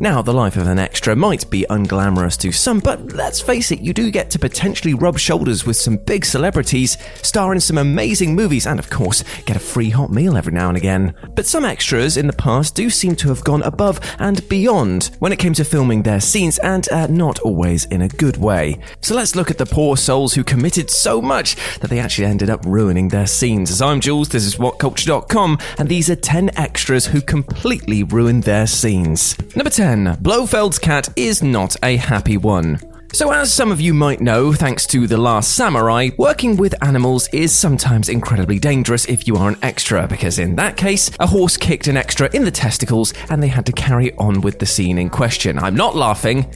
Now, the life of an extra might be unglamorous to some, but let's face it, you do get to potentially rub shoulders with some big celebrities, star in some amazing movies, and of course, get a free hot meal every now and again. But some extras in the past do seem to have gone above and beyond when it came to filming their scenes, and uh, not always in a good way. So let's look at the poor souls who committed so much that they actually ended up ruining their scenes. As I'm Jules, this is WhatCulture.com, and these are 10 extras who completely ruined their scenes. Number 10. Blofeld's cat is not a happy one. So, as some of you might know, thanks to The Last Samurai, working with animals is sometimes incredibly dangerous if you are an extra, because in that case, a horse kicked an extra in the testicles and they had to carry on with the scene in question. I'm not laughing.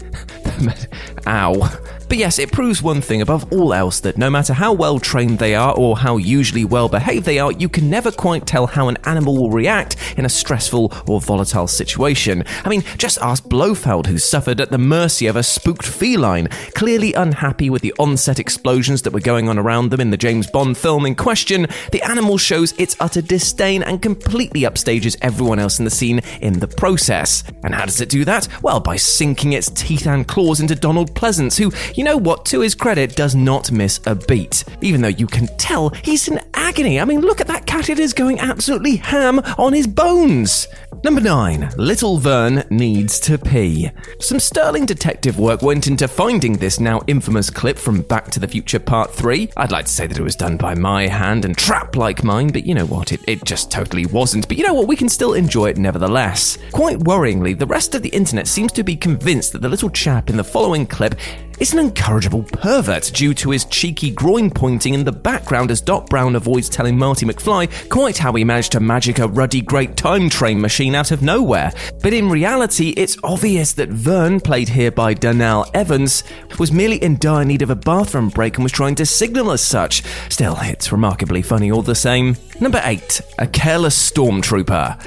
Ow. But yes, it proves one thing above all else that no matter how well trained they are or how usually well behaved they are, you can never quite tell how an animal will react in a stressful or volatile situation. I mean, just ask Blofeld, who suffered at the mercy of a spooked feline, clearly unhappy with the onset explosions that were going on around them in the James Bond film in question. The animal shows its utter disdain and completely upstages everyone else in the scene in the process. And how does it do that? Well, by sinking its teeth and claws into Donald Pleasence, who, you know what, to his credit, does not miss a beat. Even though you can tell he's in agony. I mean, look at that cat, it is going absolutely ham on his bones. Number 9. Little Vern needs to pee. Some sterling detective work went into finding this now infamous clip from Back to the Future Part 3. I'd like to say that it was done by my hand and trap like mine, but you know what, it, it just totally wasn't. But you know what, we can still enjoy it nevertheless. Quite worryingly, the rest of the internet seems to be convinced that the little chap in the following clip is an incorrigible pervert due to his cheeky groin pointing in the background as Doc Brown avoids telling Marty McFly quite how he managed to magic a ruddy great time train machine out of nowhere. But in reality, it's obvious that Vern, played here by Donnell Evans, was merely in dire need of a bathroom break and was trying to signal as such. Still, it's remarkably funny all the same. Number 8. A Careless Stormtrooper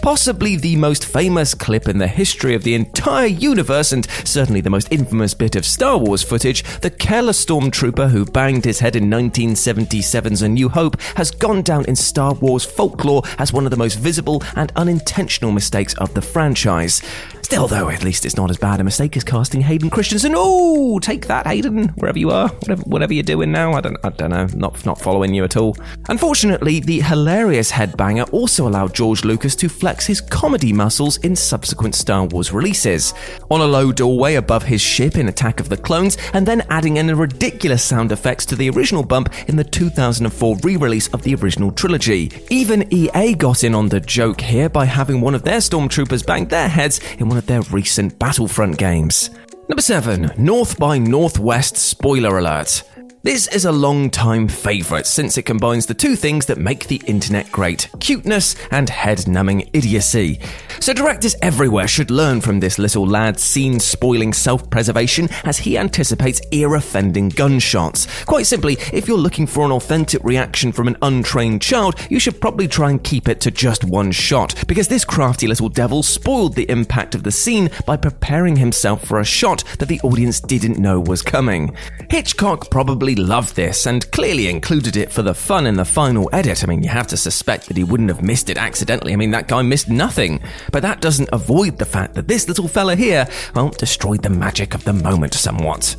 possibly the most famous clip in the history of the entire universe, and certainly the most infamous bit of Star Wars footage, the careless stormtrooper who banged his head in 1977's A New Hope has gone down in Star Wars folklore as one of the most visible and unintentional mistakes of the franchise. Still, though, at least it's not as bad a mistake as casting Hayden Christensen. Oh, take that, Hayden, wherever you are, whatever, whatever you're doing now. I don't, I don't know, not not following you at all. Unfortunately, the hilarious headbanger also allowed George Lucas to flex his comedy muscles in subsequent Star Wars releases. On a low doorway above his ship in Attack of the Clones, and then adding in a ridiculous sound effects to the original bump in the 2004 re-release of the original trilogy. Even EA got in on the joke here by having one of their stormtroopers bang their heads in one of their recent Battlefront games. Number 7. North by Northwest spoiler alert. This is a long-time favourite since it combines the two things that make the internet great cuteness and head numbing idiocy. So, directors everywhere should learn from this little lad's scene spoiling self preservation as he anticipates ear offending gunshots. Quite simply, if you're looking for an authentic reaction from an untrained child, you should probably try and keep it to just one shot, because this crafty little devil spoiled the impact of the scene by preparing himself for a shot that the audience didn't know was coming. Hitchcock probably loved this and clearly included it for the fun in the final edit. I mean, you have to suspect that he wouldn't have missed it accidentally. I mean, that guy missed nothing. But that doesn't avoid the fact that this little fella here, well, destroyed the magic of the moment somewhat.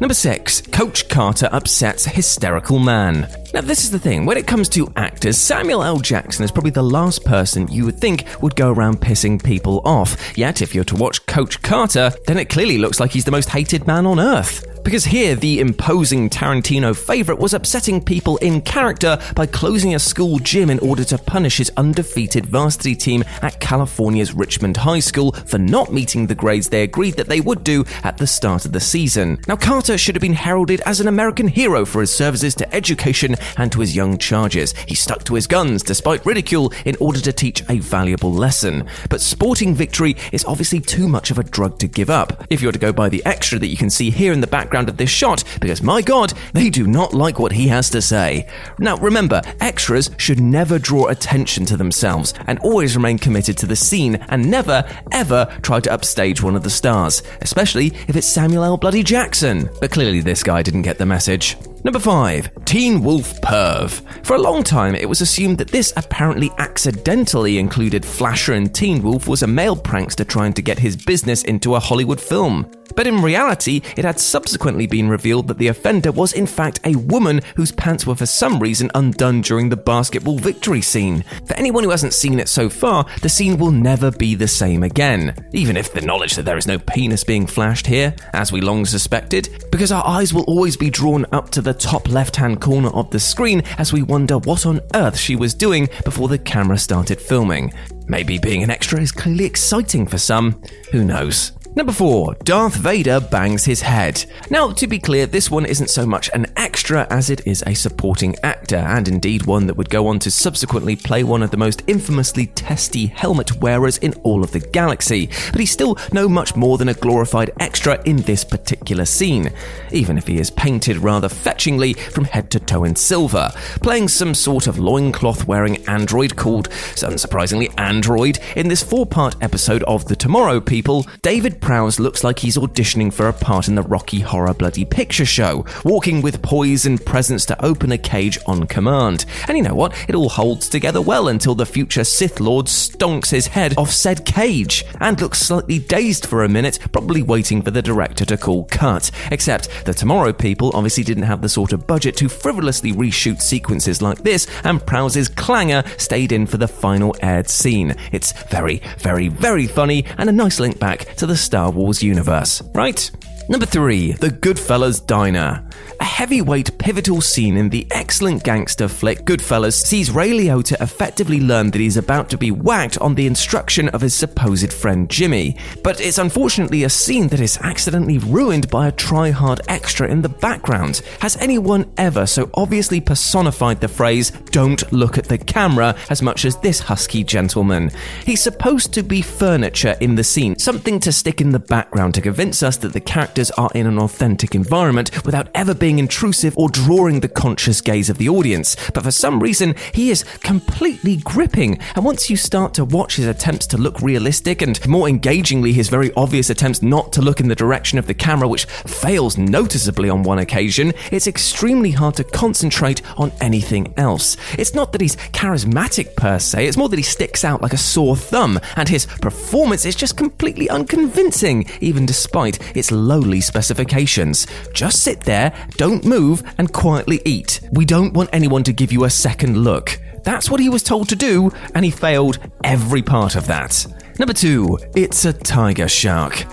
Number six, Coach Carter upsets hysterical man. Now, this is the thing. When it comes to actors, Samuel L. Jackson is probably the last person you would think would go around pissing people off. Yet, if you're to watch Coach Carter, then it clearly looks like he's the most hated man on earth. Because here, the imposing Tarantino favourite was upsetting people in character by closing a school gym in order to punish his undefeated varsity team at California's Richmond High School for not meeting the grades they agreed that they would do at the start of the season. Now, Carter should have been heralded as an American hero for his services to education and to his young charges. He stuck to his guns despite ridicule in order to teach a valuable lesson. But sporting victory is obviously too much of a drug to give up. If you're to go by the extra that you can see here in the background of this shot because, my god, they do not like what he has to say. Now, remember, extras should never draw attention to themselves and always remain committed to the scene and never, ever try to upstage one of the stars, especially if it's Samuel L. Bloody Jackson. But clearly, this guy didn't get the message. Number 5. Teen Wolf Perv. For a long time, it was assumed that this apparently accidentally included Flasher and Teen Wolf was a male prankster trying to get his business into a Hollywood film. But in reality, it had subsequently been revealed that the offender was in fact a woman whose pants were for some reason undone during the basketball victory scene. For anyone who hasn't seen it so far, the scene will never be the same again, even if the knowledge that there is no penis being flashed here, as we long suspected, because our eyes will always be drawn up to the top left hand corner of the screen as we wonder what on earth she was doing before the camera started filming. Maybe being an extra is clearly exciting for some, who knows? Number 4. Darth Vader bangs his head. Now, to be clear, this one isn't so much an extra as it is a supporting actor, and indeed one that would go on to subsequently play one of the most infamously testy helmet wearers in all of the galaxy. But he's still no much more than a glorified extra in this particular scene, even if he is painted rather fetchingly from head to toe in silver, playing some sort of loincloth wearing android called, unsurprisingly, Android, in this four part episode of The Tomorrow People. David Prowse looks like he's auditioning for a part in the Rocky Horror Bloody Picture Show, walking with poise and presence to open a cage on command. And you know what? It all holds together well until the future Sith Lord stonks his head off said cage and looks slightly dazed for a minute, probably waiting for the director to call cut. Except the Tomorrow people obviously didn't have the sort of budget to frivolously reshoot sequences like this, and Prowse's clangor stayed in for the final aired scene. It's very, very, very funny and a nice link back to the Star Wars universe, right? Number 3, The Goodfellas Diner. A heavyweight pivotal scene in the excellent gangster flick Goodfellas sees Ray Liotta effectively learn that he's about to be whacked on the instruction of his supposed friend Jimmy. But it's unfortunately a scene that is accidentally ruined by a try-hard extra in the background. Has anyone ever so obviously personified the phrase, don't look at the camera, as much as this husky gentleman? He's supposed to be furniture in the scene, something to stick in the background to convince us that the characters are in an authentic environment without ever being intrusive or drawing the conscious gaze of the audience. But for some reason, he is completely gripping. And once you start to watch his attempts to look realistic and more engagingly his very obvious attempts not to look in the direction of the camera, which fails noticeably on one occasion, it's extremely hard to concentrate on anything else. It's not that he's charismatic per se, it's more that he sticks out like a sore thumb, and his performance is just completely unconvincing, even despite its lowly specifications. Just sit there, don't move, and quietly eat. We don't want anyone to give you a second look. That's what he was told to do, and he failed every part of that. Number two, it's a tiger shark.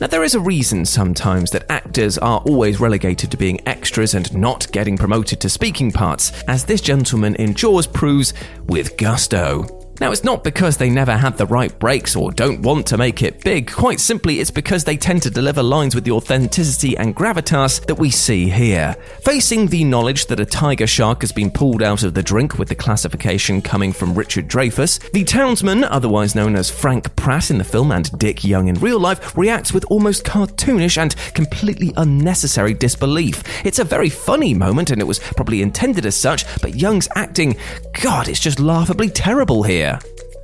Now, there is a reason sometimes that actors are always relegated to being extras and not getting promoted to speaking parts, as this gentleman in Jaws proves with gusto. Now, it's not because they never had the right breaks or don't want to make it big. Quite simply, it's because they tend to deliver lines with the authenticity and gravitas that we see here. Facing the knowledge that a tiger shark has been pulled out of the drink with the classification coming from Richard Dreyfuss, the townsman, otherwise known as Frank Pratt in the film and Dick Young in real life, reacts with almost cartoonish and completely unnecessary disbelief. It's a very funny moment and it was probably intended as such, but Young's acting, God, it's just laughably terrible here.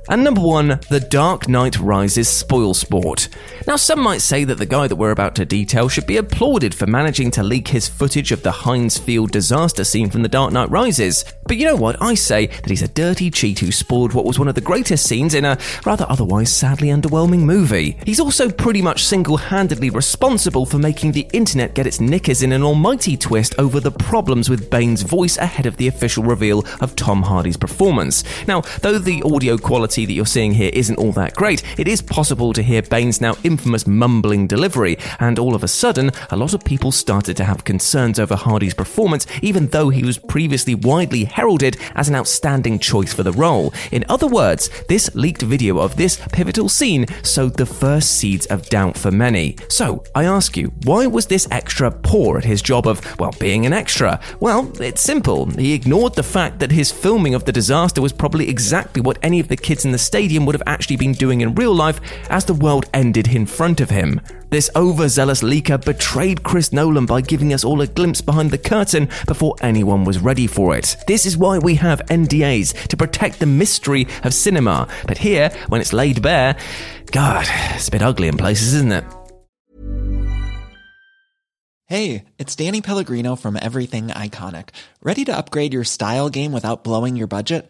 And number one, The Dark Knight Rises spoil sport. Now, some might say that the guy that we're about to detail should be applauded for managing to leak his footage of the Heinz Field disaster scene from The Dark Knight Rises. But you know what? I say that he's a dirty cheat who spoiled what was one of the greatest scenes in a rather otherwise sadly underwhelming movie. He's also pretty much single handedly responsible for making the internet get its knickers in an almighty twist over the problems with Bane's voice ahead of the official reveal of Tom Hardy's performance. Now, though the audio quality that you're seeing here isn't all that great, it is possible to hear Bane's now infamous mumbling delivery, and all of a sudden, a lot of people started to have concerns over Hardy's performance, even though he was previously widely heralded as an outstanding choice for the role. In other words, this leaked video of this pivotal scene sowed the first seeds of doubt for many. So, I ask you, why was this extra poor at his job of, well, being an extra? Well, it's simple. He ignored the fact that his filming of the disaster was probably exactly what any of the kids in the stadium would have actually been doing in real life as the world ended in front of him. This overzealous leaker betrayed Chris Nolan by giving us all a glimpse behind the curtain before anyone was ready for it. This is why we have NDAs to protect the mystery of cinema. But here, when it's laid bare, God, it's a bit ugly in places, isn't it? Hey, it's Danny Pellegrino from Everything Iconic. Ready to upgrade your style game without blowing your budget?